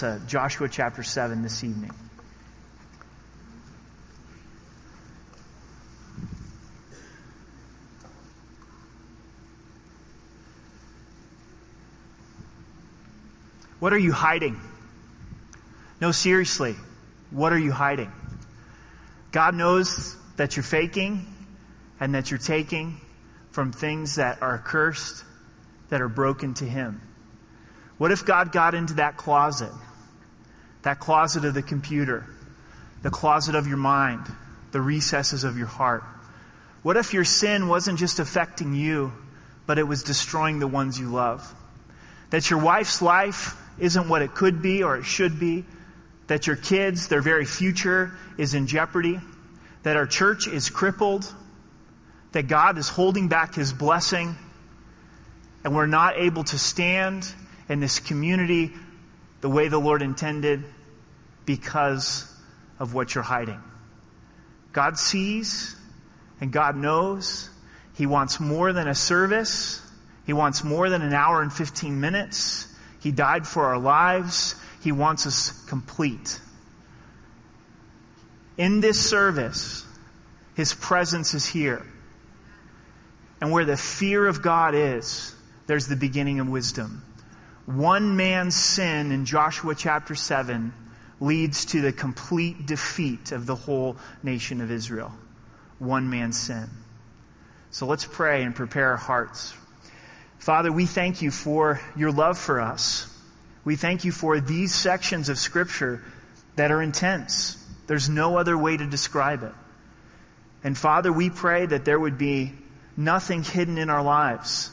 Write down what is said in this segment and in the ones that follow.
to Joshua chapter 7 this evening. What are you hiding? No, seriously, what are you hiding? God knows that you're faking and that you're taking from things that are cursed, that are broken to Him. What if God got into that closet? That closet of the computer, the closet of your mind, the recesses of your heart. What if your sin wasn't just affecting you, but it was destroying the ones you love? That your wife's life isn't what it could be or it should be, that your kids, their very future, is in jeopardy, that our church is crippled, that God is holding back his blessing, and we're not able to stand in this community the way the Lord intended because of what you're hiding. God sees and God knows. He wants more than a service. He wants more than an hour and 15 minutes. He died for our lives. He wants us complete. In this service, His presence is here. And where the fear of God is, there's the beginning of wisdom. One man's sin in Joshua chapter 7 leads to the complete defeat of the whole nation of Israel. One man's sin. So let's pray and prepare our hearts Father, we thank you for your love for us. We thank you for these sections of Scripture that are intense. There's no other way to describe it. And Father, we pray that there would be nothing hidden in our lives,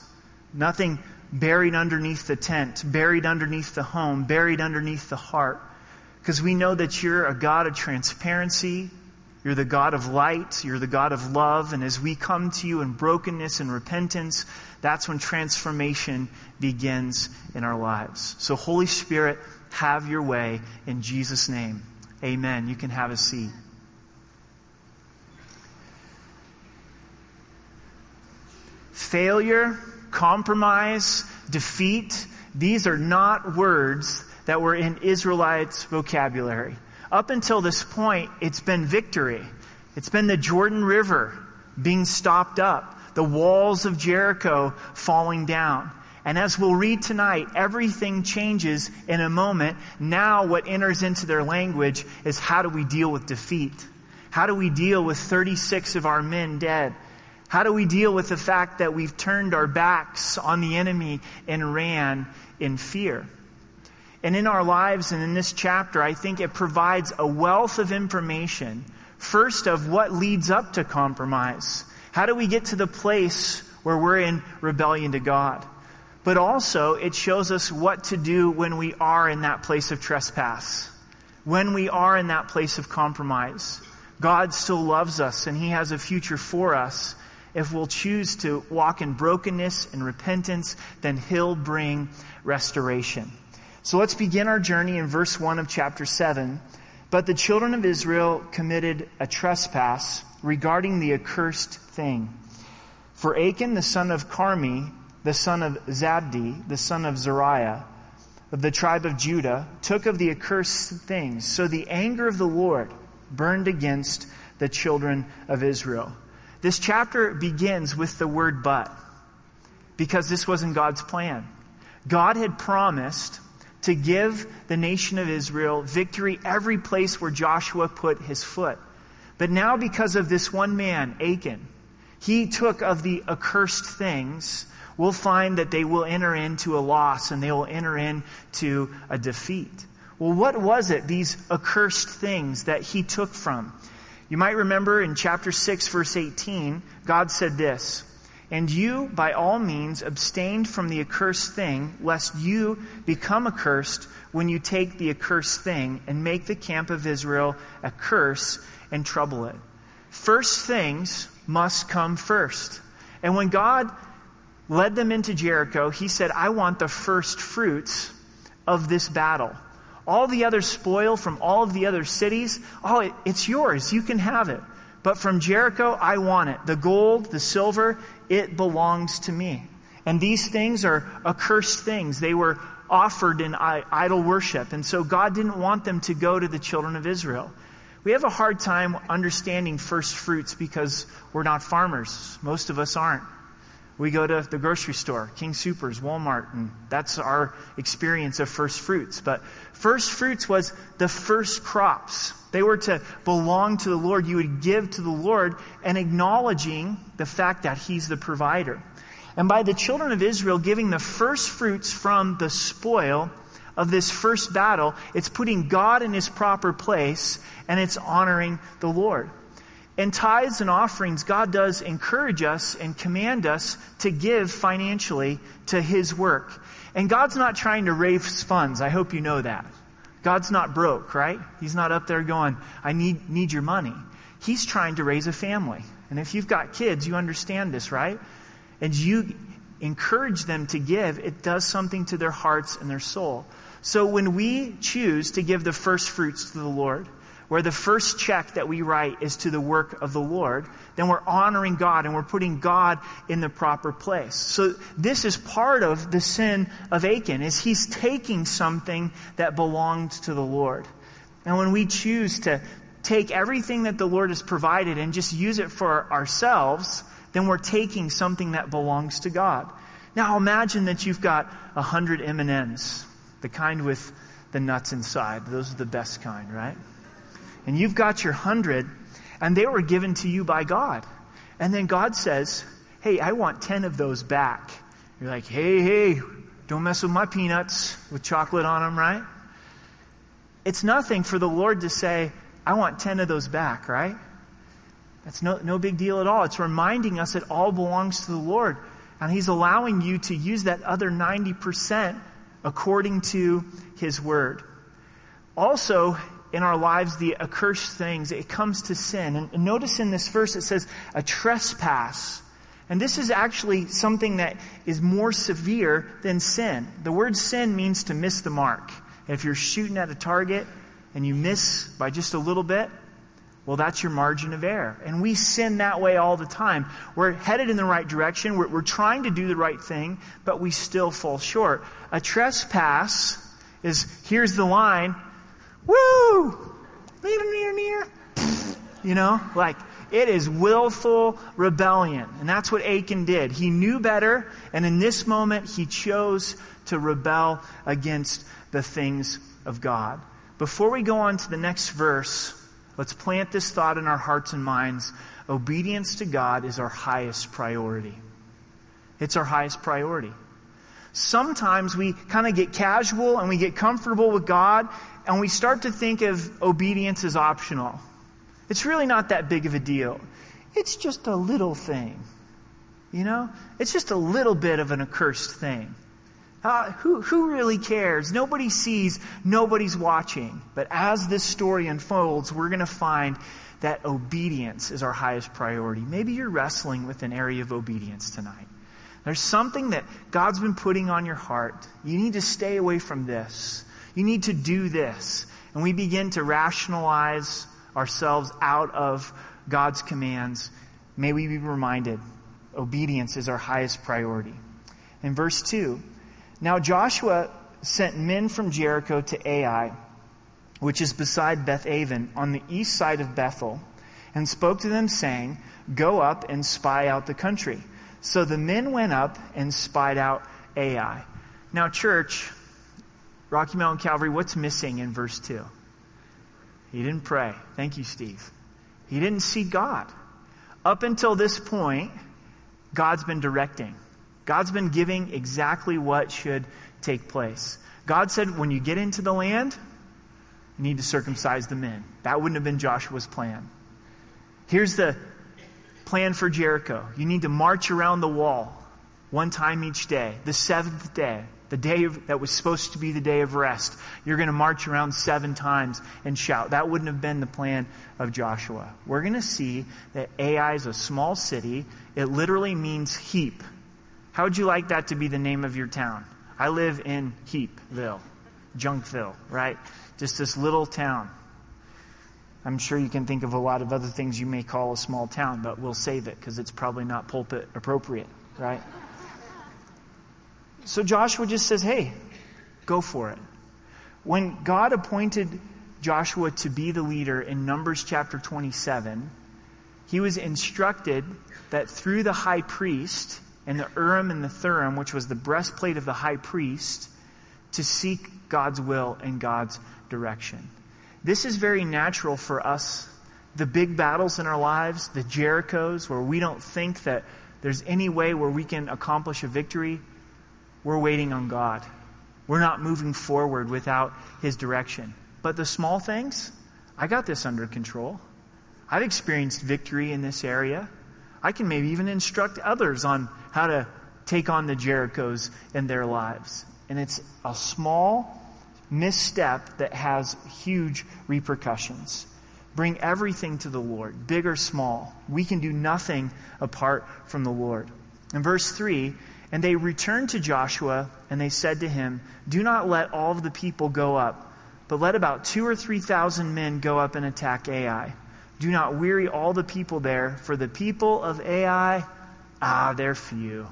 nothing buried underneath the tent, buried underneath the home, buried underneath the heart. Because we know that you're a God of transparency. You're the God of light. You're the God of love. And as we come to you in brokenness and repentance, that's when transformation begins in our lives. So, Holy Spirit, have your way in Jesus' name. Amen. You can have a seat. Failure, compromise, defeat, these are not words that were in Israelites' vocabulary. Up until this point, it's been victory. It's been the Jordan River being stopped up the walls of Jericho falling down. And as we'll read tonight, everything changes in a moment. Now, what enters into their language is how do we deal with defeat? How do we deal with 36 of our men dead? How do we deal with the fact that we've turned our backs on the enemy and ran in fear? And in our lives and in this chapter, I think it provides a wealth of information. First, of what leads up to compromise. How do we get to the place where we're in rebellion to God? But also, it shows us what to do when we are in that place of trespass, when we are in that place of compromise. God still loves us and He has a future for us. If we'll choose to walk in brokenness and repentance, then He'll bring restoration. So let's begin our journey in verse 1 of chapter 7. But the children of Israel committed a trespass regarding the accursed thing. For Achan, the son of Carmi, the son of Zabdi, the son of Zariah, of the tribe of Judah, took of the accursed things. So the anger of the Lord burned against the children of Israel. This chapter begins with the word but, because this wasn't God's plan. God had promised to give the nation of Israel victory every place where Joshua put his foot. But now, because of this one man, Achan, he took of the accursed things, we'll find that they will enter into a loss and they will enter into a defeat. Well, what was it, these accursed things that he took from? You might remember in chapter 6, verse 18, God said this And you, by all means, abstained from the accursed thing, lest you become accursed when you take the accursed thing and make the camp of Israel a curse and trouble it. First things must come first. And when God led them into Jericho, he said, I want the first fruits of this battle. All the other spoil from all of the other cities, oh, it, it's yours. You can have it. But from Jericho, I want it. The gold, the silver, it belongs to me. And these things are accursed things. They were offered in idol worship. And so God didn't want them to go to the children of Israel. We have a hard time understanding first fruits because we're not farmers. Most of us aren't. We go to the grocery store, King Supers, Walmart, and that's our experience of first fruits. But first fruits was the first crops. They were to belong to the Lord. You would give to the Lord and acknowledging the fact that He's the provider. And by the children of Israel giving the first fruits from the spoil of this first battle, it's putting God in His proper place and it's honoring the Lord. In tithes and offerings, God does encourage us and command us to give financially to His work. And God's not trying to raise funds. I hope you know that. God's not broke, right? He's not up there going, I need, need your money. He's trying to raise a family. And if you've got kids, you understand this, right? And you encourage them to give, it does something to their hearts and their soul. So when we choose to give the first fruits to the Lord, where the first check that we write is to the work of the Lord, then we're honoring God and we're putting God in the proper place. So this is part of the sin of Achan is he's taking something that belonged to the Lord. And when we choose to take everything that the Lord has provided and just use it for ourselves, then we're taking something that belongs to God. Now imagine that you've got a hundred M&Ms, the kind with the nuts inside. Those are the best kind, right? And you've got your hundred, and they were given to you by God. And then God says, Hey, I want 10 of those back. You're like, Hey, hey, don't mess with my peanuts with chocolate on them, right? It's nothing for the Lord to say, I want 10 of those back, right? That's no, no big deal at all. It's reminding us it all belongs to the Lord. And He's allowing you to use that other 90% according to His Word. Also, in our lives the accursed things, it comes to sin. And notice in this verse it says a trespass. And this is actually something that is more severe than sin. The word sin means to miss the mark. if you're shooting at a target and you miss by just a little bit, well, that's your margin of error. And we sin that way all the time. We're headed in the right direction. We're, we're trying to do the right thing, but we still fall short. A trespass is here's the line, Woo! Near, near, near. You know, like it is willful rebellion. And that's what Achan did. He knew better, and in this moment, he chose to rebel against the things of God. Before we go on to the next verse, let's plant this thought in our hearts and minds. Obedience to God is our highest priority. It's our highest priority. Sometimes we kind of get casual and we get comfortable with God and we start to think of obedience as optional. It's really not that big of a deal. It's just a little thing. You know? It's just a little bit of an accursed thing. Uh, who, who really cares? Nobody sees, nobody's watching. But as this story unfolds, we're going to find that obedience is our highest priority. Maybe you're wrestling with an area of obedience tonight. There's something that God's been putting on your heart. You need to stay away from this. You need to do this. And we begin to rationalize ourselves out of God's commands. May we be reminded obedience is our highest priority. In verse 2, now Joshua sent men from Jericho to Ai, which is beside Beth Aven, on the east side of Bethel, and spoke to them, saying, Go up and spy out the country. So the men went up and spied out Ai. Now, church, Rocky Mountain Calvary, what's missing in verse 2? He didn't pray. Thank you, Steve. He didn't see God. Up until this point, God's been directing. God's been giving exactly what should take place. God said, when you get into the land, you need to circumcise the men. That wouldn't have been Joshua's plan. Here's the plan for Jericho you need to march around the wall one time each day, the seventh day the day of, that was supposed to be the day of rest. You're going to march around seven times and shout. That wouldn't have been the plan of Joshua. We're going to see that Ai is a small city. It literally means heap. How would you like that to be the name of your town? I live in Heapville, Junkville, right? Just this little town. I'm sure you can think of a lot of other things you may call a small town, but we'll save it because it's probably not pulpit appropriate, right? So Joshua just says, hey, go for it. When God appointed Joshua to be the leader in Numbers chapter 27, he was instructed that through the high priest and the Urim and the Thummim, which was the breastplate of the high priest, to seek God's will and God's direction. This is very natural for us. The big battles in our lives, the Jerichos, where we don't think that there's any way where we can accomplish a victory, we're waiting on God. We're not moving forward without His direction. But the small things, I got this under control. I've experienced victory in this area. I can maybe even instruct others on how to take on the Jerichos in their lives. And it's a small misstep that has huge repercussions. Bring everything to the Lord, big or small. We can do nothing apart from the Lord. In verse 3, and they returned to Joshua, and they said to him, Do not let all of the people go up, but let about two or three thousand men go up and attack Ai. Do not weary all the people there, for the people of Ai, ah, they're few.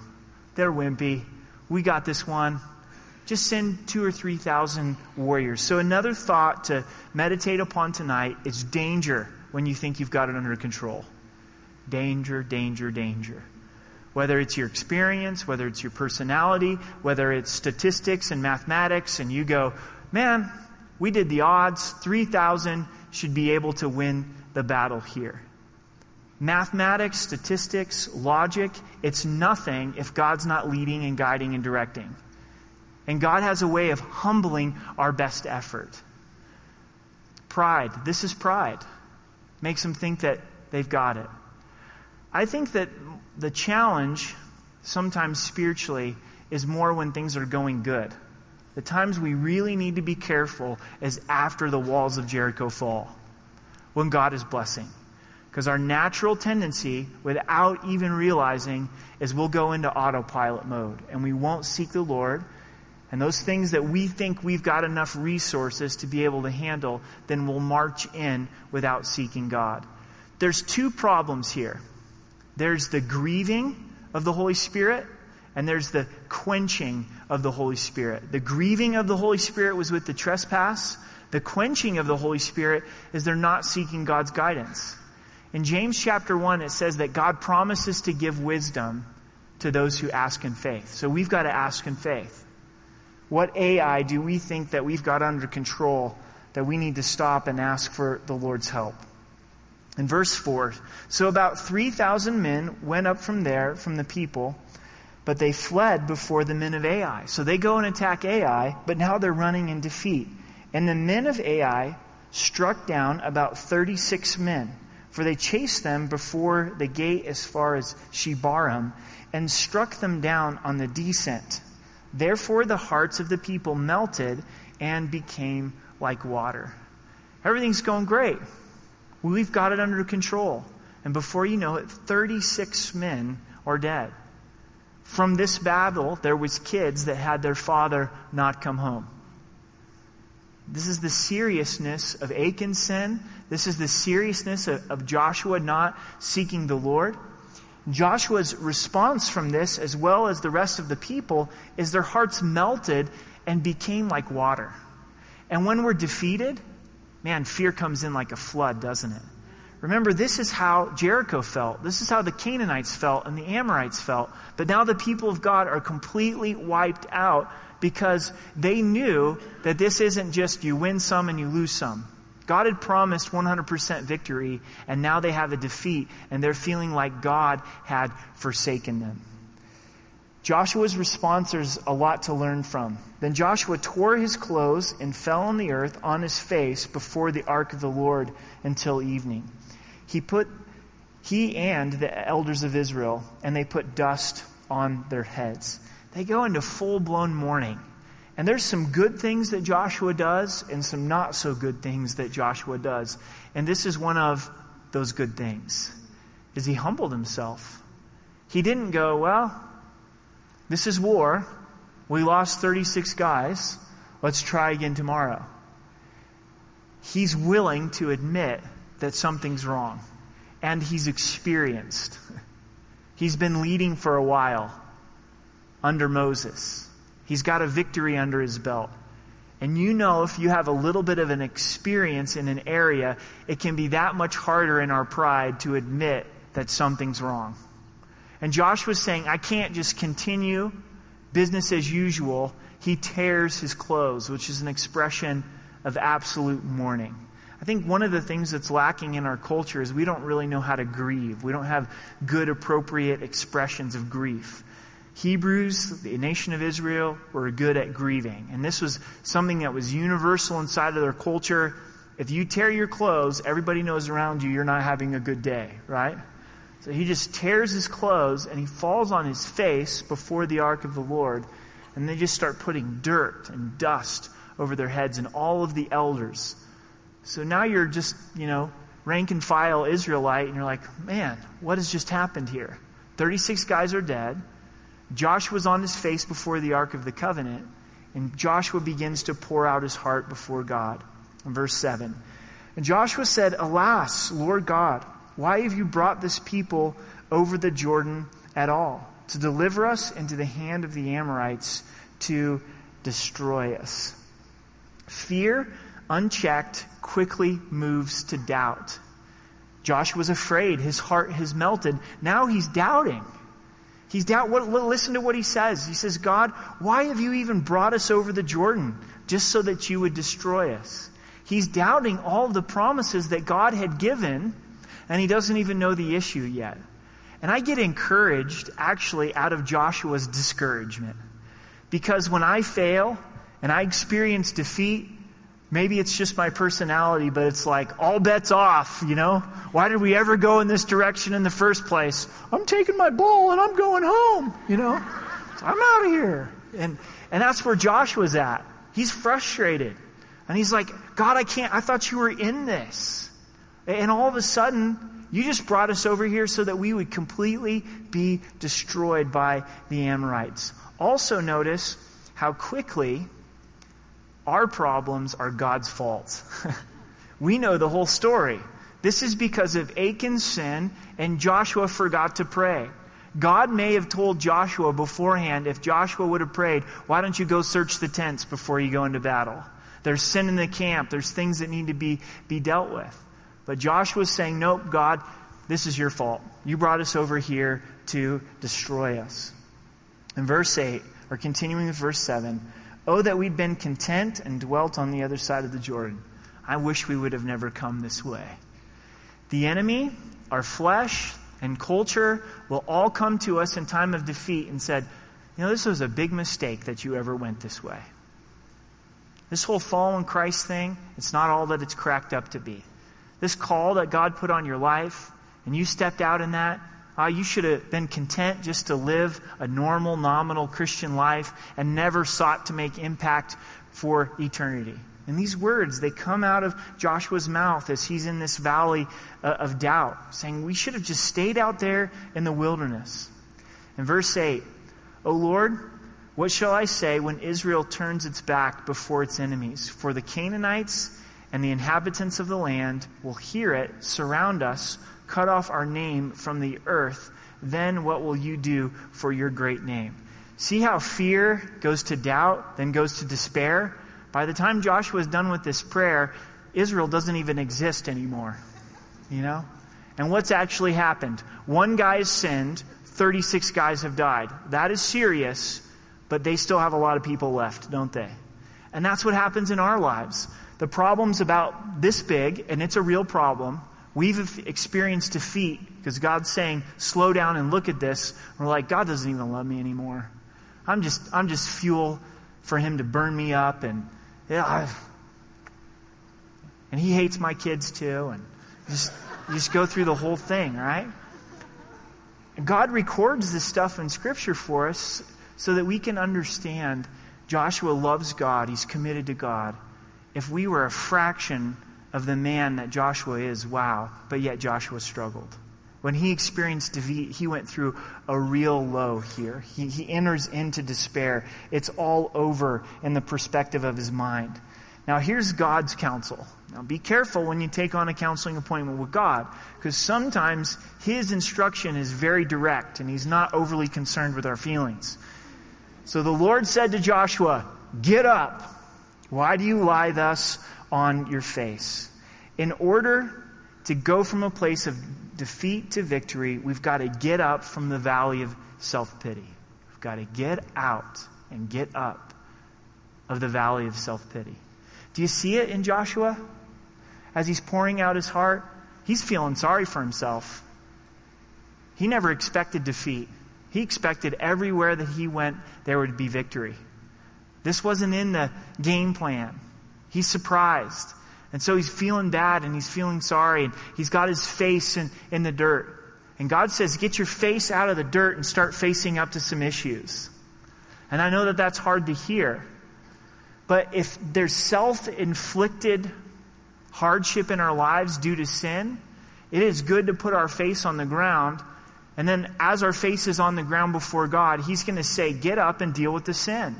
They're wimpy. We got this one. Just send two or three thousand warriors. So, another thought to meditate upon tonight is danger when you think you've got it under control. Danger, danger, danger. Whether it's your experience, whether it's your personality, whether it's statistics and mathematics, and you go, man, we did the odds, 3,000 should be able to win the battle here. Mathematics, statistics, logic, it's nothing if God's not leading and guiding and directing. And God has a way of humbling our best effort. Pride. This is pride. Makes them think that they've got it. I think that the challenge, sometimes spiritually, is more when things are going good. The times we really need to be careful is after the walls of Jericho fall, when God is blessing. Because our natural tendency, without even realizing, is we'll go into autopilot mode and we won't seek the Lord. And those things that we think we've got enough resources to be able to handle, then we'll march in without seeking God. There's two problems here there's the grieving of the Holy Spirit, and there's the quenching of the Holy Spirit. The grieving of the Holy Spirit was with the trespass. The quenching of the Holy Spirit is they're not seeking God's guidance. In James chapter 1, it says that God promises to give wisdom to those who ask in faith. So we've got to ask in faith. What Ai do we think that we've got under control that we need to stop and ask for the Lord's help? In verse 4, so about 3,000 men went up from there, from the people, but they fled before the men of Ai. So they go and attack Ai, but now they're running in defeat. And the men of Ai struck down about 36 men, for they chased them before the gate as far as Shebarim, and struck them down on the descent. Therefore the hearts of the people melted and became like water. Everything's going great. We've got it under control. And before you know it, 36 men are dead. From this battle, there was kids that had their father not come home. This is the seriousness of Achan's sin. This is the seriousness of, of Joshua not seeking the Lord. Joshua's response from this, as well as the rest of the people, is their hearts melted and became like water. And when we're defeated, man, fear comes in like a flood, doesn't it? Remember, this is how Jericho felt. This is how the Canaanites felt and the Amorites felt. But now the people of God are completely wiped out because they knew that this isn't just you win some and you lose some. God had promised 100% victory, and now they have a defeat, and they're feeling like God had forsaken them. Joshua's response is a lot to learn from. Then Joshua tore his clothes and fell on the earth on his face before the ark of the Lord until evening. He put he and the elders of Israel, and they put dust on their heads. They go into full blown mourning. And there's some good things that Joshua does and some not so good things that Joshua does. And this is one of those good things. Is he humbled himself. He didn't go, well, this is war. We lost 36 guys. Let's try again tomorrow. He's willing to admit that something's wrong. And he's experienced. He's been leading for a while under Moses. He's got a victory under his belt. And you know, if you have a little bit of an experience in an area, it can be that much harder in our pride to admit that something's wrong. And Josh was saying, I can't just continue business as usual. He tears his clothes, which is an expression of absolute mourning. I think one of the things that's lacking in our culture is we don't really know how to grieve. We don't have good, appropriate expressions of grief. Hebrews, the nation of Israel, were good at grieving. And this was something that was universal inside of their culture. If you tear your clothes, everybody knows around you you're not having a good day, right? So he just tears his clothes and he falls on his face before the ark of the Lord. And they just start putting dirt and dust over their heads and all of the elders. So now you're just, you know, rank and file Israelite, and you're like, man, what has just happened here? 36 guys are dead. Joshua's on his face before the Ark of the Covenant, and Joshua begins to pour out his heart before God. In verse 7. And Joshua said, Alas, Lord God, why have you brought this people over the Jordan at all? To deliver us into the hand of the Amorites to destroy us. Fear, unchecked, quickly moves to doubt. Joshua was afraid. His heart has melted. Now he's doubting. He's. What, listen to what he says. He says, God, why have you even brought us over the Jordan just so that you would destroy us? He's doubting all the promises that God had given, and he doesn't even know the issue yet. And I get encouraged, actually, out of Joshua's discouragement. Because when I fail and I experience defeat, Maybe it's just my personality, but it's like all bets off, you know? Why did we ever go in this direction in the first place? I'm taking my ball and I'm going home, you know? I'm out of here. And and that's where Joshua's at. He's frustrated. And he's like, God, I can't, I thought you were in this. And all of a sudden, you just brought us over here so that we would completely be destroyed by the Amorites. Also, notice how quickly our problems are God's fault. we know the whole story. This is because of Achan's sin, and Joshua forgot to pray. God may have told Joshua beforehand, if Joshua would have prayed, why don't you go search the tents before you go into battle? There's sin in the camp. There's things that need to be, be dealt with. But Joshua's saying, nope, God, this is your fault. You brought us over here to destroy us. In verse 8, or continuing with verse 7, Oh, that we'd been content and dwelt on the other side of the Jordan. I wish we would have never come this way. The enemy, our flesh, and culture will all come to us in time of defeat and said, You know, this was a big mistake that you ever went this way. This whole fallen Christ thing, it's not all that it's cracked up to be. This call that God put on your life, and you stepped out in that, uh, you should have been content just to live a normal, nominal Christian life and never sought to make impact for eternity. And these words, they come out of Joshua's mouth as he's in this valley uh, of doubt, saying, We should have just stayed out there in the wilderness. In verse 8, O Lord, what shall I say when Israel turns its back before its enemies? For the Canaanites and the inhabitants of the land will hear it, surround us, cut off our name from the earth, then what will you do for your great name? See how fear goes to doubt, then goes to despair? By the time Joshua is done with this prayer, Israel doesn't even exist anymore. You know? And what's actually happened? One guy has sinned, 36 guys have died. That is serious, but they still have a lot of people left, don't they? And that's what happens in our lives. The problem's about this big, and it's a real problem. We've experienced defeat because God's saying, slow down and look at this. We're like, God doesn't even love me anymore. I'm just, I'm just fuel for him to burn me up and, yeah, and he hates my kids too. And just, just go through the whole thing, right? God records this stuff in Scripture for us so that we can understand Joshua loves God, he's committed to God. If we were a fraction of the man that Joshua is, wow, but yet Joshua struggled. When he experienced defeat, he went through a real low here. He, he enters into despair. It's all over in the perspective of his mind. Now, here's God's counsel. Now, be careful when you take on a counseling appointment with God, because sometimes his instruction is very direct and he's not overly concerned with our feelings. So the Lord said to Joshua, Get up Why do you lie thus on your face? In order to go from a place of defeat to victory, we've got to get up from the valley of self pity. We've got to get out and get up of the valley of self pity. Do you see it in Joshua? As he's pouring out his heart, he's feeling sorry for himself. He never expected defeat. He expected everywhere that he went, there would be victory. This wasn't in the game plan. He's surprised. And so he's feeling bad and he's feeling sorry and he's got his face in, in the dirt. And God says, get your face out of the dirt and start facing up to some issues. And I know that that's hard to hear. But if there's self inflicted hardship in our lives due to sin, it is good to put our face on the ground. And then, as our face is on the ground before God, He's going to say, Get up and deal with the sin.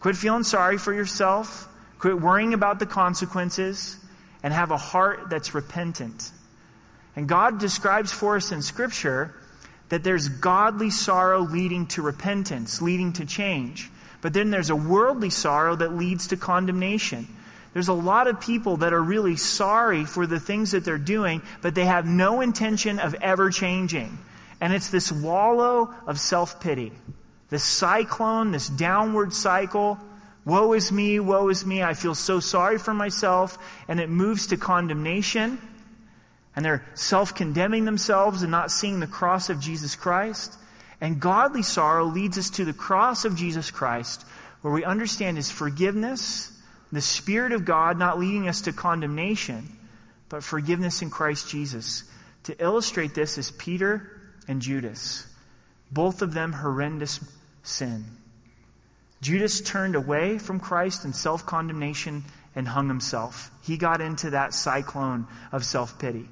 Quit feeling sorry for yourself. Quit worrying about the consequences. And have a heart that's repentant. And God describes for us in Scripture that there's godly sorrow leading to repentance, leading to change. But then there's a worldly sorrow that leads to condemnation. There's a lot of people that are really sorry for the things that they're doing, but they have no intention of ever changing. And it's this wallow of self pity, this cyclone, this downward cycle. Woe is me, woe is me. I feel so sorry for myself. And it moves to condemnation and they're self condemning themselves and not seeing the cross of Jesus Christ. And godly sorrow leads us to the cross of Jesus Christ, where we understand his forgiveness, the Spirit of God not leading us to condemnation, but forgiveness in Christ Jesus. To illustrate this is Peter and Judas, both of them horrendous sin. Judas turned away from Christ in self condemnation and hung himself. He got into that cyclone of self pity.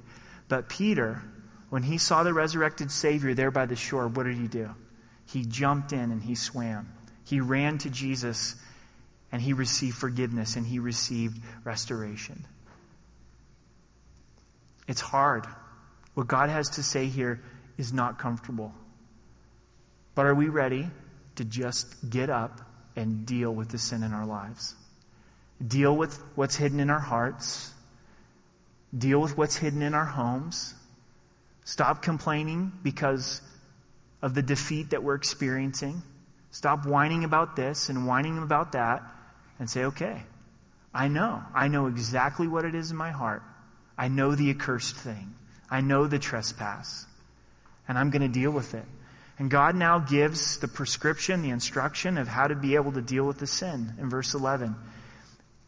But Peter, when he saw the resurrected Savior there by the shore, what did he do? He jumped in and he swam. He ran to Jesus and he received forgiveness and he received restoration. It's hard. What God has to say here is not comfortable. But are we ready to just get up and deal with the sin in our lives? Deal with what's hidden in our hearts Deal with what's hidden in our homes. Stop complaining because of the defeat that we're experiencing. Stop whining about this and whining about that and say, okay, I know. I know exactly what it is in my heart. I know the accursed thing. I know the trespass. And I'm going to deal with it. And God now gives the prescription, the instruction of how to be able to deal with the sin in verse 11.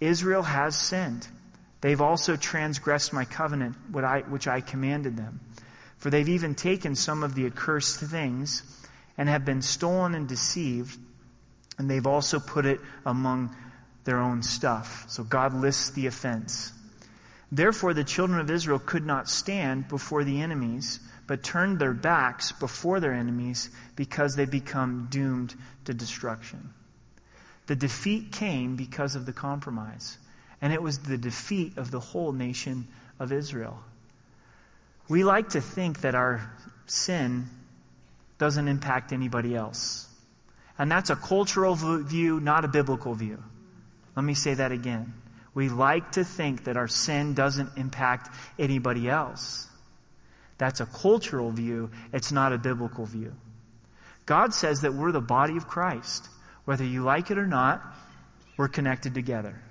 Israel has sinned. They've also transgressed my covenant, which I commanded them. For they've even taken some of the accursed things and have been stolen and deceived, and they've also put it among their own stuff. So God lists the offense. Therefore, the children of Israel could not stand before the enemies, but turned their backs before their enemies because they become doomed to destruction. The defeat came because of the compromise and it was the defeat of the whole nation of Israel. We like to think that our sin doesn't impact anybody else. And that's a cultural view, not a biblical view. Let me say that again. We like to think that our sin doesn't impact anybody else. That's a cultural view, it's not a biblical view. God says that we're the body of Christ. Whether you like it or not, we're connected together.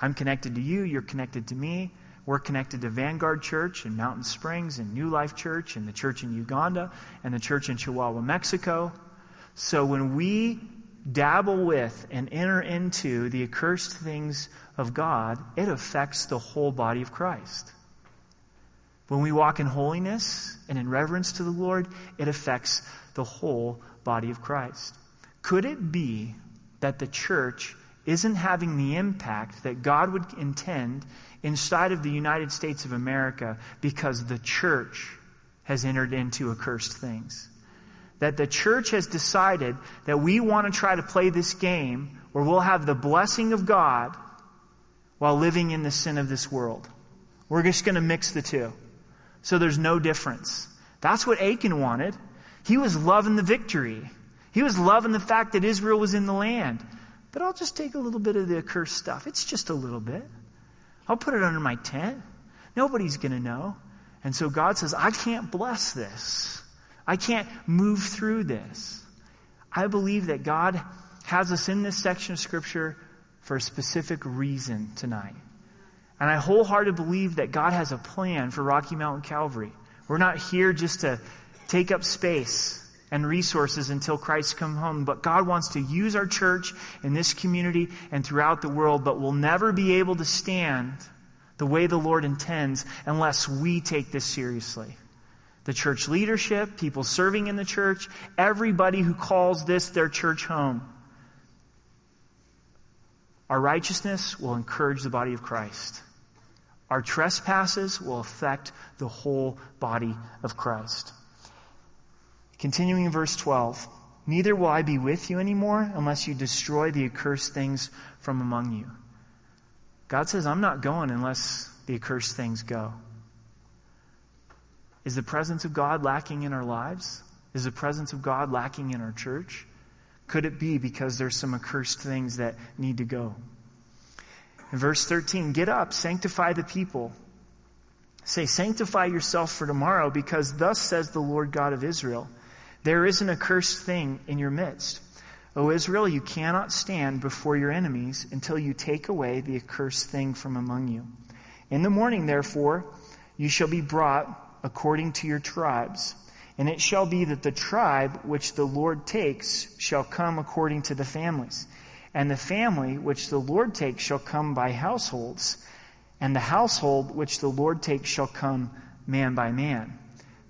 I'm connected to you, you're connected to me. We're connected to Vanguard Church and Mountain Springs and New Life Church and the church in Uganda and the church in Chihuahua, Mexico. So when we dabble with and enter into the accursed things of God, it affects the whole body of Christ. When we walk in holiness and in reverence to the Lord, it affects the whole body of Christ. Could it be that the church isn't having the impact that God would intend inside of the United States of America because the church has entered into accursed things. That the church has decided that we want to try to play this game where we'll have the blessing of God while living in the sin of this world. We're just going to mix the two. So there's no difference. That's what Achan wanted. He was loving the victory. He was loving the fact that Israel was in the land. but I'll just take a little bit of the accursed stuff. It's just a little bit. I'll put it under my tent. Nobody's going to know. And so God says, I can't bless this. I can't move through this. I believe that God has us in this section of Scripture for a specific reason tonight. And I wholeheartedly believe that God has a plan for Rocky Mountain Calvary. We're not here just to take up space and resources until Christ comes home, but God wants to use our church in this community and throughout the world, but we'll never be able to stand the way the Lord intends unless we take this seriously. The church leadership, people serving in the church, everybody who calls this their church home. Our righteousness will encourage the body of Christ. Our trespasses will affect the whole body of Christ. Continuing in verse 12 Neither will I be with you anymore unless you destroy the accursed things from among you. God says, I'm not going unless the accursed things go. Is the presence of God lacking in our lives? Is the presence of God lacking in our church? Could it be because there's some accursed things that need to go? In verse 13, get up, sanctify the people. Say, sanctify yourself for tomorrow, because thus says the Lord God of Israel There is an accursed thing in your midst. O Israel, you cannot stand before your enemies until you take away the accursed thing from among you. In the morning, therefore, you shall be brought according to your tribes. And it shall be that the tribe which the Lord takes shall come according to the families. And the family which the Lord takes shall come by households, and the household which the Lord takes shall come man by man.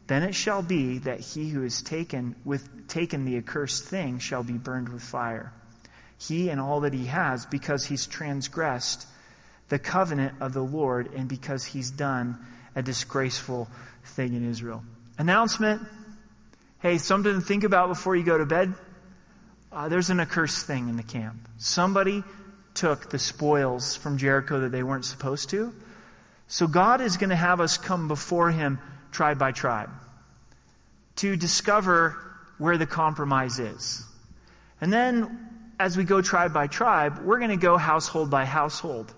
Then it shall be that he who is taken with taken the accursed thing shall be burned with fire. He and all that he has, because he's transgressed the covenant of the Lord, and because he's done a disgraceful thing in Israel. Announcement. Hey, something to think about before you go to bed uh, there's an accursed thing in the camp. Somebody took the spoils from Jericho that they weren't supposed to. So God is going to have us come before Him tribe by tribe to discover where the compromise is. And then, as we go tribe by tribe, we're going to go household by household.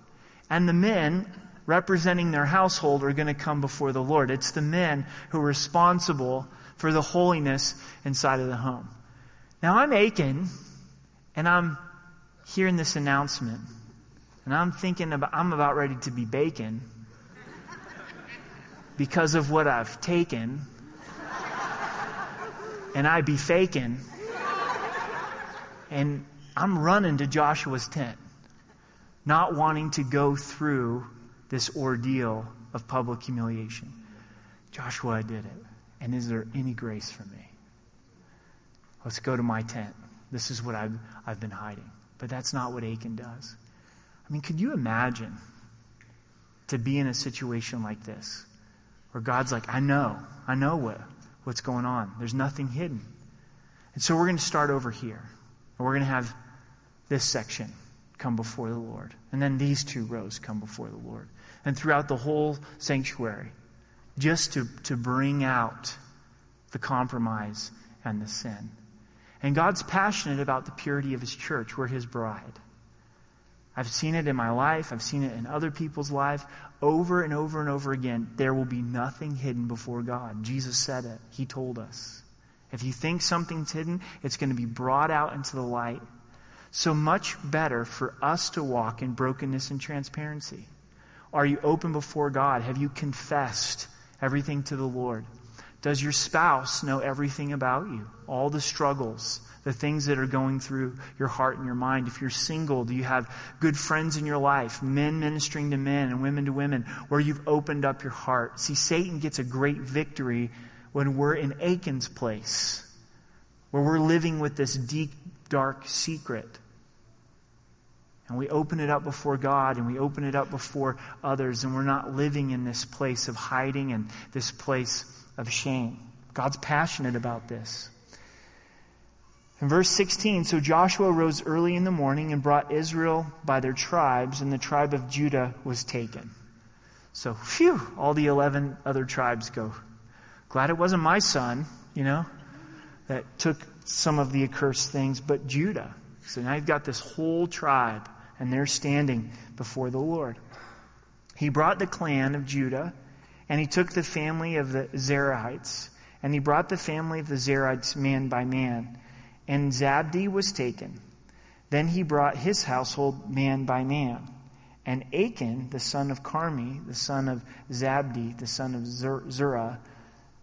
And the men representing their household are going to come before the Lord. It's the men who are responsible for the holiness inside of the home. Now I'm Achan, and I'm hearing this announcement, and I'm thinking about, I'm about ready to be bacon because of what I've taken, and I be faking, and I'm running to Joshua's tent, not wanting to go through this ordeal of public humiliation. Joshua, I did it. And is there any grace for me? Let's go to my tent. This is what I've, I've been hiding. But that's not what Achan does. I mean, could you imagine to be in a situation like this where God's like, I know, I know what, what's going on. There's nothing hidden. And so we're going to start over here. And we're going to have this section come before the Lord. And then these two rows come before the Lord. And throughout the whole sanctuary, just to, to bring out the compromise and the sin. And God's passionate about the purity of His church. We're His bride. I've seen it in my life, I've seen it in other people's life. Over and over and over again, there will be nothing hidden before God. Jesus said it, He told us. If you think something's hidden, it's going to be brought out into the light. So much better for us to walk in brokenness and transparency. Are you open before God? Have you confessed everything to the Lord? Does your spouse know everything about you? All the struggles, the things that are going through your heart and your mind. If you're single, do you have good friends in your life, men ministering to men and women to women, where you've opened up your heart? See, Satan gets a great victory when we're in Achan's place, where we're living with this deep, dark secret. And we open it up before God and we open it up before others, and we're not living in this place of hiding and this place of shame. God's passionate about this. In verse 16, so Joshua rose early in the morning and brought Israel by their tribes, and the tribe of Judah was taken. So, phew, all the 11 other tribes go. Glad it wasn't my son, you know, that took some of the accursed things, but Judah. So now you've got this whole tribe, and they're standing before the Lord. He brought the clan of Judah, and he took the family of the Zerahites, and he brought the family of the Zerahites man by man. And Zabdi was taken. Then he brought his household man by man. And Achan, the son of Carmi, the son of Zabdi, the son of Zerah,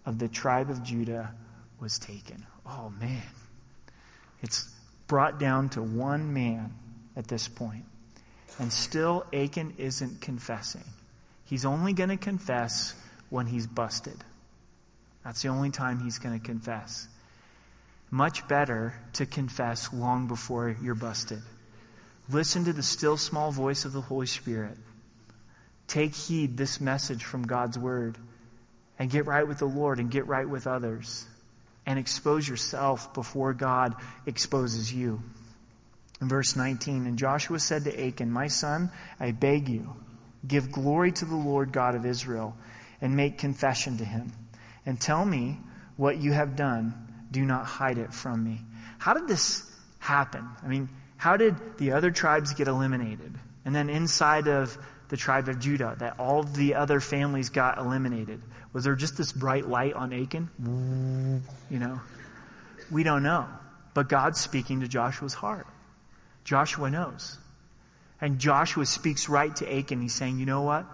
of the tribe of Judah, was taken. Oh, man. It's brought down to one man at this point. And still, Achan isn't confessing. He's only going to confess when he's busted. That's the only time he's going to confess. Much better to confess long before you're busted. Listen to the still small voice of the Holy Spirit. Take heed this message from God's word and get right with the Lord and get right with others and expose yourself before God exposes you. In verse 19, and Joshua said to Achan, My son, I beg you, give glory to the Lord God of Israel and make confession to him. And tell me what you have done. Do not hide it from me. How did this happen? I mean, how did the other tribes get eliminated? And then inside of the tribe of Judah, that all the other families got eliminated. Was there just this bright light on Achan? You know? We don't know. But God's speaking to Joshua's heart. Joshua knows. And Joshua speaks right to Achan. He's saying, you know what?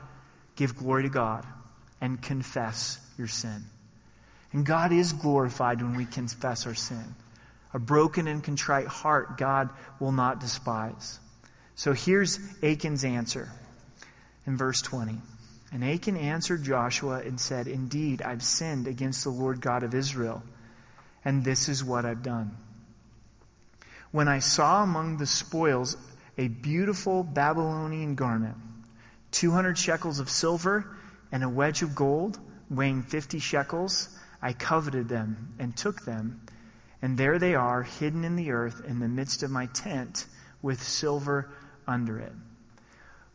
Give glory to God and confess your sin. And God is glorified when we confess our sin. A broken and contrite heart, God will not despise. So here's Achan's answer in verse 20. And Achan answered Joshua and said, Indeed, I've sinned against the Lord God of Israel, and this is what I've done. When I saw among the spoils a beautiful Babylonian garment, 200 shekels of silver, and a wedge of gold, weighing 50 shekels, I coveted them and took them, and there they are, hidden in the earth in the midst of my tent, with silver under it.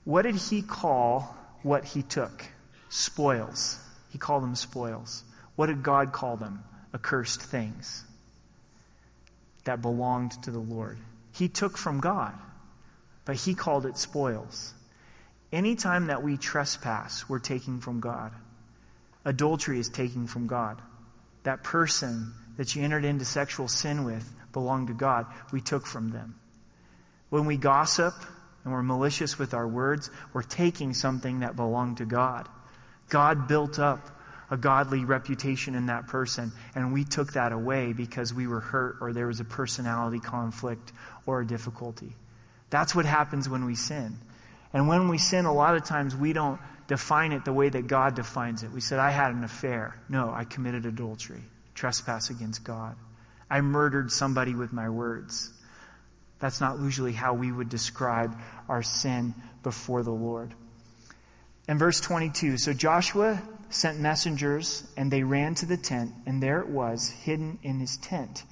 What did he call what he took? Spoils. He called them spoils. What did God call them? Accursed things that belonged to the Lord. He took from God, but he called it spoils. Anytime that we trespass, we're taking from God. Adultery is taking from God. That person that you entered into sexual sin with belonged to God. We took from them. When we gossip, and we're malicious with our words, we're taking something that belonged to God. God built up a godly reputation in that person, and we took that away because we were hurt or there was a personality conflict or a difficulty. That's what happens when we sin. And when we sin, a lot of times we don't define it the way that God defines it. We said, I had an affair. No, I committed adultery, trespass against God. I murdered somebody with my words. That's not usually how we would describe our sin before the Lord. In verse 22, so Joshua sent messengers, and they ran to the tent, and there it was, hidden in his tent,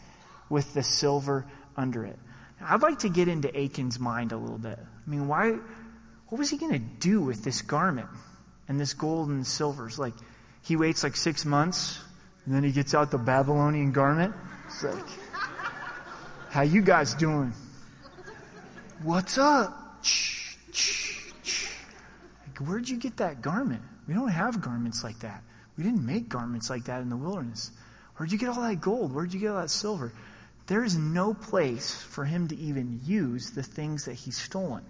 with the silver under it. I'd like to get into Achan's mind a little bit. I mean, why? What was he going to do with this garment and this gold and silvers? like he waits like six months, and then he gets out the Babylonian garment. It's like, how you guys doing? What's up? Like, where'd you get that garment? We don't have garments like that. We didn't make garments like that in the wilderness. Where'd you get all that gold? Where'd you get all that silver? There is no place for him to even use the things that he's stolen.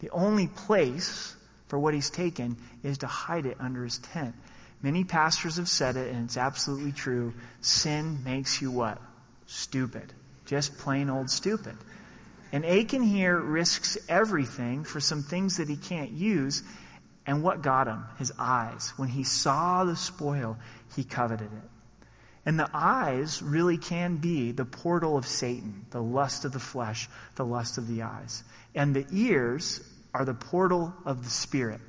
The only place for what he's taken is to hide it under his tent. Many pastors have said it, and it's absolutely true. Sin makes you what? Stupid. Just plain old stupid. And Achan here risks everything for some things that he can't use. And what got him? His eyes. When he saw the spoil, he coveted it. And the eyes really can be the portal of Satan, the lust of the flesh, the lust of the eyes. And the ears are the portal of the spirit,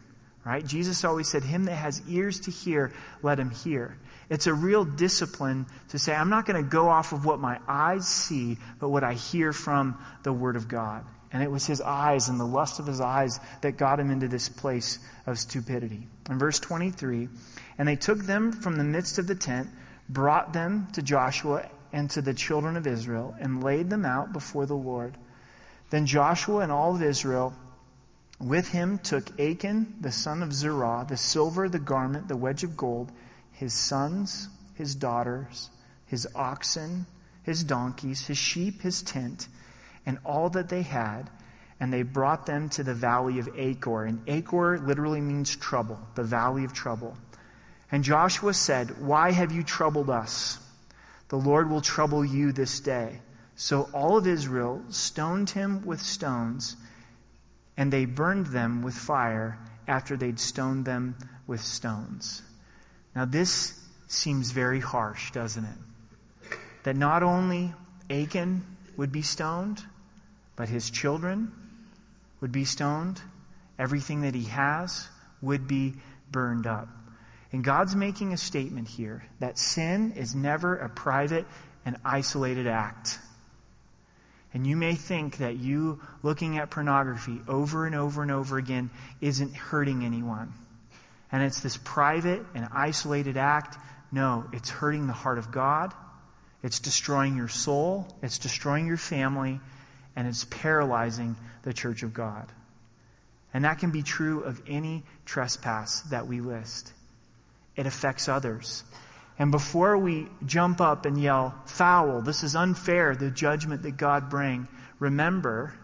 right? Jesus always said, Him that has ears to hear, let him hear. It's a real discipline to say, I'm not going to go off of what my eyes see, but what I hear from the Word of God. And it was his eyes and the lust of his eyes that got him into this place of stupidity. In verse 23, and they took them from the midst of the tent, brought them to Joshua and to the children of Israel, and laid them out before the Lord. Then Joshua and all of Israel with him took Achan, the son of Zerah, the silver, the garment, the wedge of gold, his sons, his daughters, his oxen, his donkeys, his sheep, his tent, and all that they had, and they brought them to the valley of Achor. And Achor literally means trouble, the valley of trouble. And Joshua said, Why have you troubled us? The Lord will trouble you this day. So all of Israel stoned him with stones, and they burned them with fire after they'd stoned them with stones. Now, this seems very harsh, doesn't it? That not only Achan would be stoned, but his children would be stoned, everything that he has would be burned up. And God's making a statement here that sin is never a private and isolated act. And you may think that you looking at pornography over and over and over again isn't hurting anyone. And it's this private and isolated act. No, it's hurting the heart of God. It's destroying your soul. It's destroying your family. And it's paralyzing the church of God. And that can be true of any trespass that we list it affects others. And before we jump up and yell, foul, this is unfair, the judgment that God bring, remember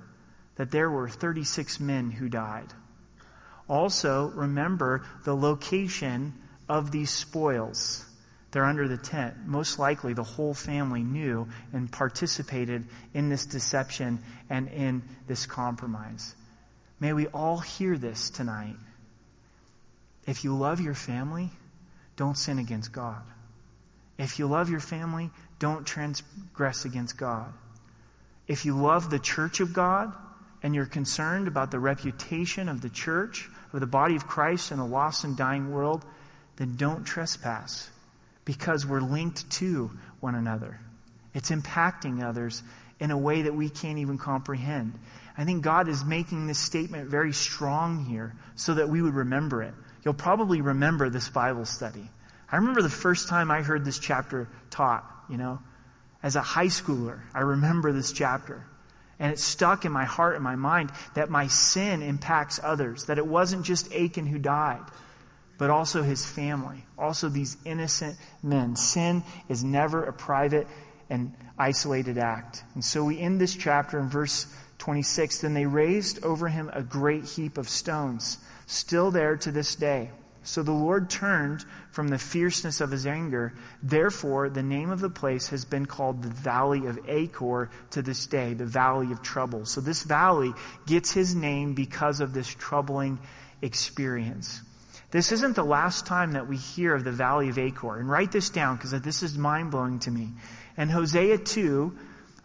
that there were 36 men who died. Also, remember the location of these spoils. They're under the tent. Most likely, the whole family knew and participated in this deception and in this compromise. May we all hear this tonight. If you love your family, don't sin against God. If you love your family, don't transgress against God. If you love the church of God and you're concerned about the reputation of the church, of the body of Christ in a lost and dying world, then don't trespass because we're linked to one another. It's impacting others in a way that we can't even comprehend. I think God is making this statement very strong here so that we would remember it. You'll probably remember this Bible study. I remember the first time I heard this chapter taught, you know, as a high schooler. I remember this chapter. And it stuck in my heart and my mind that my sin impacts others, that it wasn't just Achan who died, but also his family, also these innocent men. Sin is never a private and isolated act. And so we end this chapter in verse 26. Then they raised over him a great heap of stones still there to this day. So the Lord turned from the fierceness of his anger. Therefore, the name of the place has been called the Valley of Achor to this day, the Valley of Trouble. So this valley gets his name because of this troubling experience. This isn't the last time that we hear of the Valley of Achor. And write this down because this is mind blowing to me. In Hosea 2,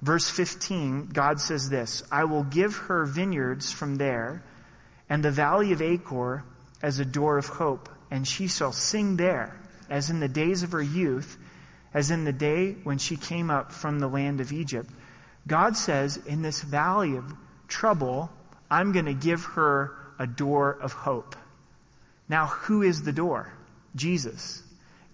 verse 15, God says this I will give her vineyards from there and the valley of Achor as a door of hope, and she shall sing there, as in the days of her youth, as in the day when she came up from the land of Egypt. God says, in this valley of trouble, I'm going to give her a door of hope. Now, who is the door? Jesus.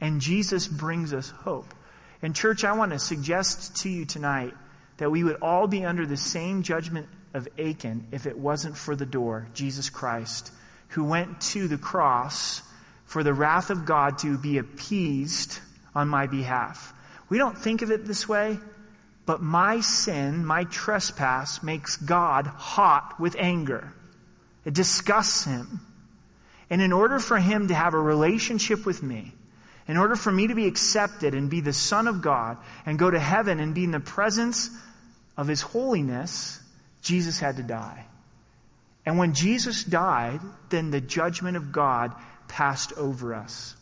And Jesus brings us hope. And, church, I want to suggest to you tonight that we would all be under the same judgment of Achan if it wasn't for the door, Jesus Christ, who went to the cross for the wrath of God to be appeased on my behalf. We don't think of it this way, but my sin, my trespass, makes God hot with anger. It disgusts him. And in order for him to have a relationship with me, in order for me to be accepted and be the Son of God and go to heaven and be in the presence of His holiness, Jesus had to die. And when Jesus died, then the judgment of God passed over us.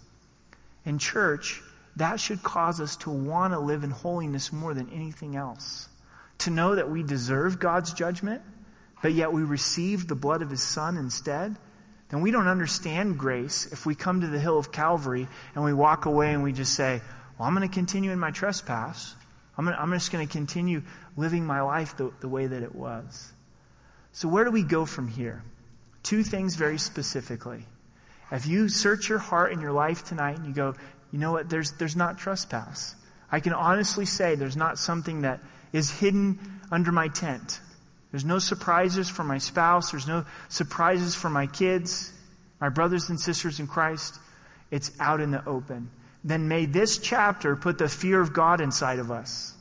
In church, that should cause us to want to live in holiness more than anything else. To know that we deserve God's judgment, but yet we receive the blood of His Son instead, then we don't understand grace if we come to the hill of Calvary and we walk away and we just say, Well, I'm going to continue in my trespass. I'm, gonna, I'm just going to continue living my life the, the way that it was. So, where do we go from here? Two things very specifically. If you search your heart and your life tonight and you go, you know what, there's, there's not trespass. I can honestly say there's not something that is hidden under my tent. There's no surprises for my spouse. There's no surprises for my kids, my brothers and sisters in Christ. It's out in the open. Then may this chapter put the fear of God inside of us.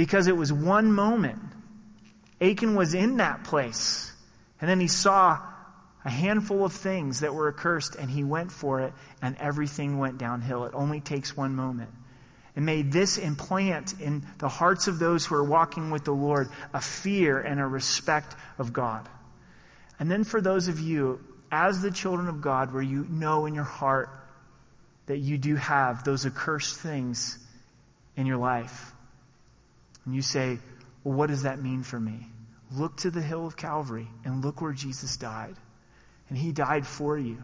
Because it was one moment. Achan was in that place. And then he saw a handful of things that were accursed, and he went for it, and everything went downhill. It only takes one moment. And may this implant in the hearts of those who are walking with the Lord a fear and a respect of God. And then for those of you, as the children of God, where you know in your heart that you do have those accursed things in your life, and you say, Well, what does that mean for me? Look to the hill of Calvary and look where Jesus died. And he died for you,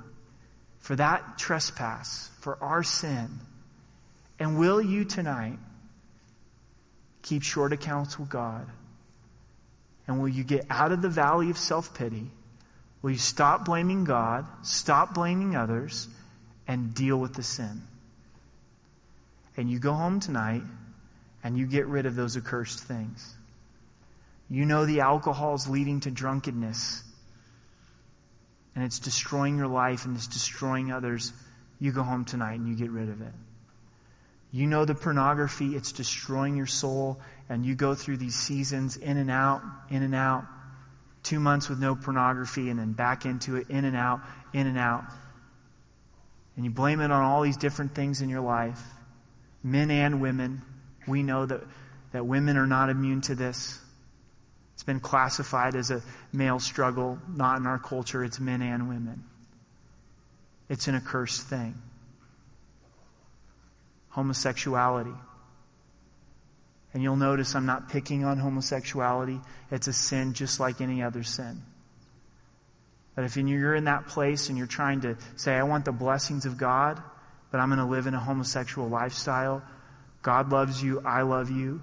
for that trespass, for our sin. And will you tonight keep short accounts with God? And will you get out of the valley of self pity? Will you stop blaming God, stop blaming others, and deal with the sin? And you go home tonight and you get rid of those accursed things. You know the alcohol is leading to drunkenness and it's destroying your life and it's destroying others. You go home tonight and you get rid of it. You know the pornography, it's destroying your soul, and you go through these seasons in and out, in and out. Two months with no pornography, and then back into it, in and out, in and out. And you blame it on all these different things in your life men and women. We know that, that women are not immune to this. It's been classified as a male struggle, not in our culture. It's men and women. It's an accursed thing. Homosexuality. And you'll notice I'm not picking on homosexuality. It's a sin just like any other sin. But if you're in that place and you're trying to say, I want the blessings of God, but I'm going to live in a homosexual lifestyle, God loves you, I love you,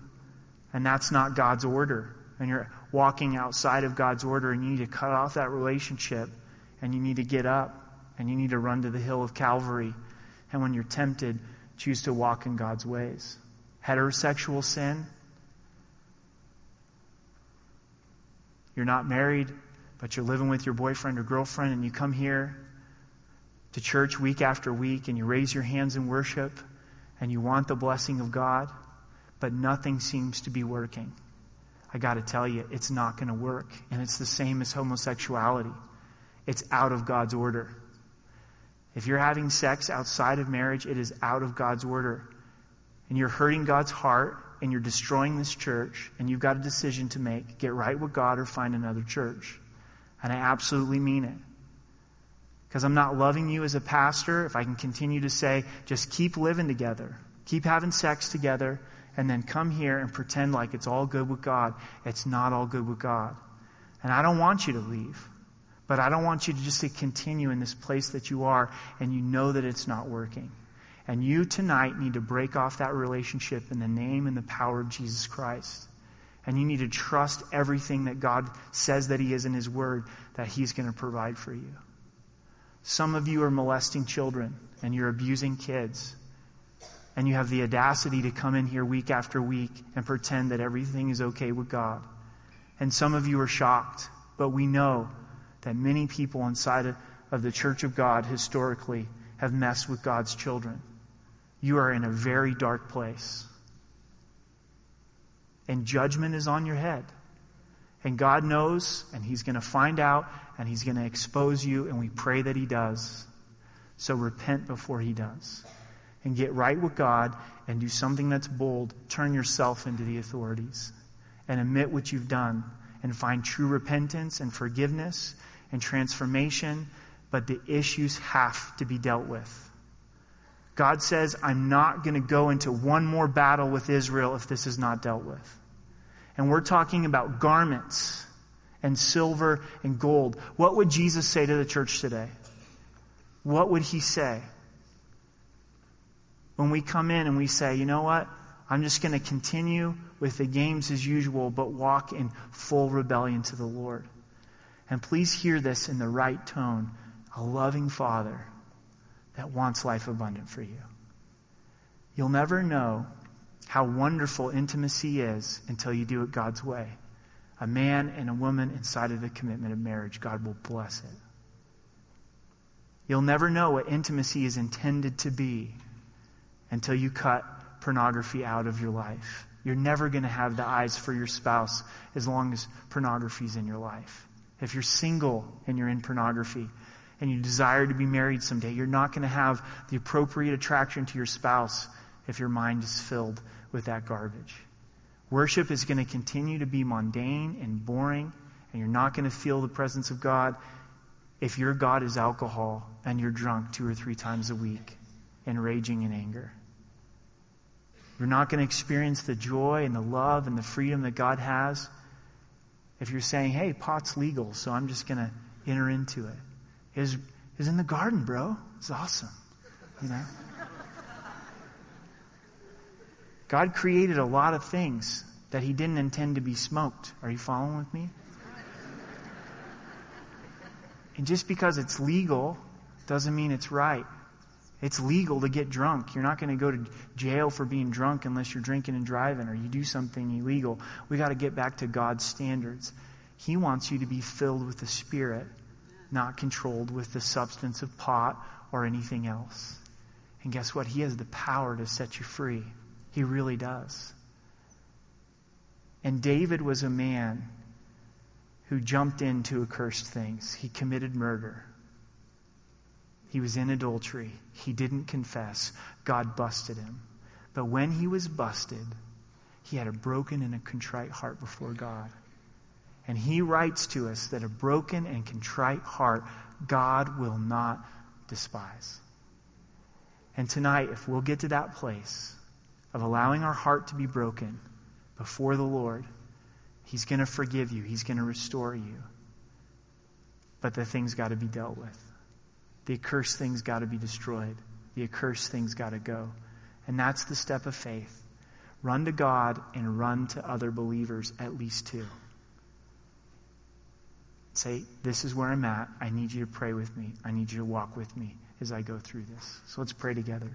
and that's not God's order. And you're walking outside of God's order, and you need to cut off that relationship, and you need to get up, and you need to run to the hill of Calvary. And when you're tempted, choose to walk in God's ways. Heterosexual sin. You're not married, but you're living with your boyfriend or girlfriend, and you come here to church week after week, and you raise your hands in worship, and you want the blessing of God, but nothing seems to be working. I got to tell you, it's not going to work. And it's the same as homosexuality, it's out of God's order. If you're having sex outside of marriage, it is out of God's order. And you're hurting God's heart and you're destroying this church, and you've got a decision to make get right with God or find another church. And I absolutely mean it. Because I'm not loving you as a pastor if I can continue to say, just keep living together, keep having sex together, and then come here and pretend like it's all good with God. It's not all good with God. And I don't want you to leave. But I don't want you to just to continue in this place that you are and you know that it's not working. And you tonight need to break off that relationship in the name and the power of Jesus Christ. And you need to trust everything that God says that He is in His Word, that He's going to provide for you. Some of you are molesting children and you're abusing kids and you have the audacity to come in here week after week and pretend that everything is okay with God. And some of you are shocked, but we know that many people inside of the church of God historically have messed with God's children. You are in a very dark place. And judgment is on your head. And God knows, and He's going to find out, and He's going to expose you, and we pray that He does. So repent before He does and get right with God and do something that's bold, turn yourself into the authorities and admit what you've done and find true repentance and forgiveness and transformation, but the issues have to be dealt with. God says, I'm not going to go into one more battle with Israel if this is not dealt with. And we're talking about garments and silver and gold. What would Jesus say to the church today? What would he say? when we come in and we say, you know what? I'm just going to continue with the games as usual, but walk in full rebellion to the Lord. And please hear this in the right tone a loving Father that wants life abundant for you. You'll never know how wonderful intimacy is until you do it God's way. A man and a woman inside of the commitment of marriage, God will bless it. You'll never know what intimacy is intended to be until you cut pornography out of your life. You're never going to have the eyes for your spouse as long as pornography is in your life. If you're single and you're in pornography and you desire to be married someday, you're not going to have the appropriate attraction to your spouse if your mind is filled with that garbage. Worship is going to continue to be mundane and boring, and you're not going to feel the presence of God if your God is alcohol and you're drunk two or three times a week and raging in anger. You're not going to experience the joy and the love and the freedom that God has if you're saying, hey, pot's legal, so I'm just going to enter into it. Is is in the garden, bro. It's awesome. You know? God created a lot of things that he didn't intend to be smoked. Are you following with me? And just because it's legal doesn't mean it's right. It's legal to get drunk. You're not going to go to jail for being drunk unless you're drinking and driving or you do something illegal. We got to get back to God's standards. He wants you to be filled with the Spirit, not controlled with the substance of pot or anything else. And guess what? He has the power to set you free. He really does. And David was a man who jumped into accursed things. He committed murder. He was in adultery. He didn't confess. God busted him. But when he was busted, he had a broken and a contrite heart before God. And he writes to us that a broken and contrite heart God will not despise. And tonight, if we'll get to that place of allowing our heart to be broken before the Lord, He's going to forgive you, He's going to restore you. But the things got to be dealt with. The accursed things got to be destroyed. The accursed things got to go. And that's the step of faith. Run to God and run to other believers, at least two. Say, This is where I'm at. I need you to pray with me. I need you to walk with me as I go through this. So let's pray together.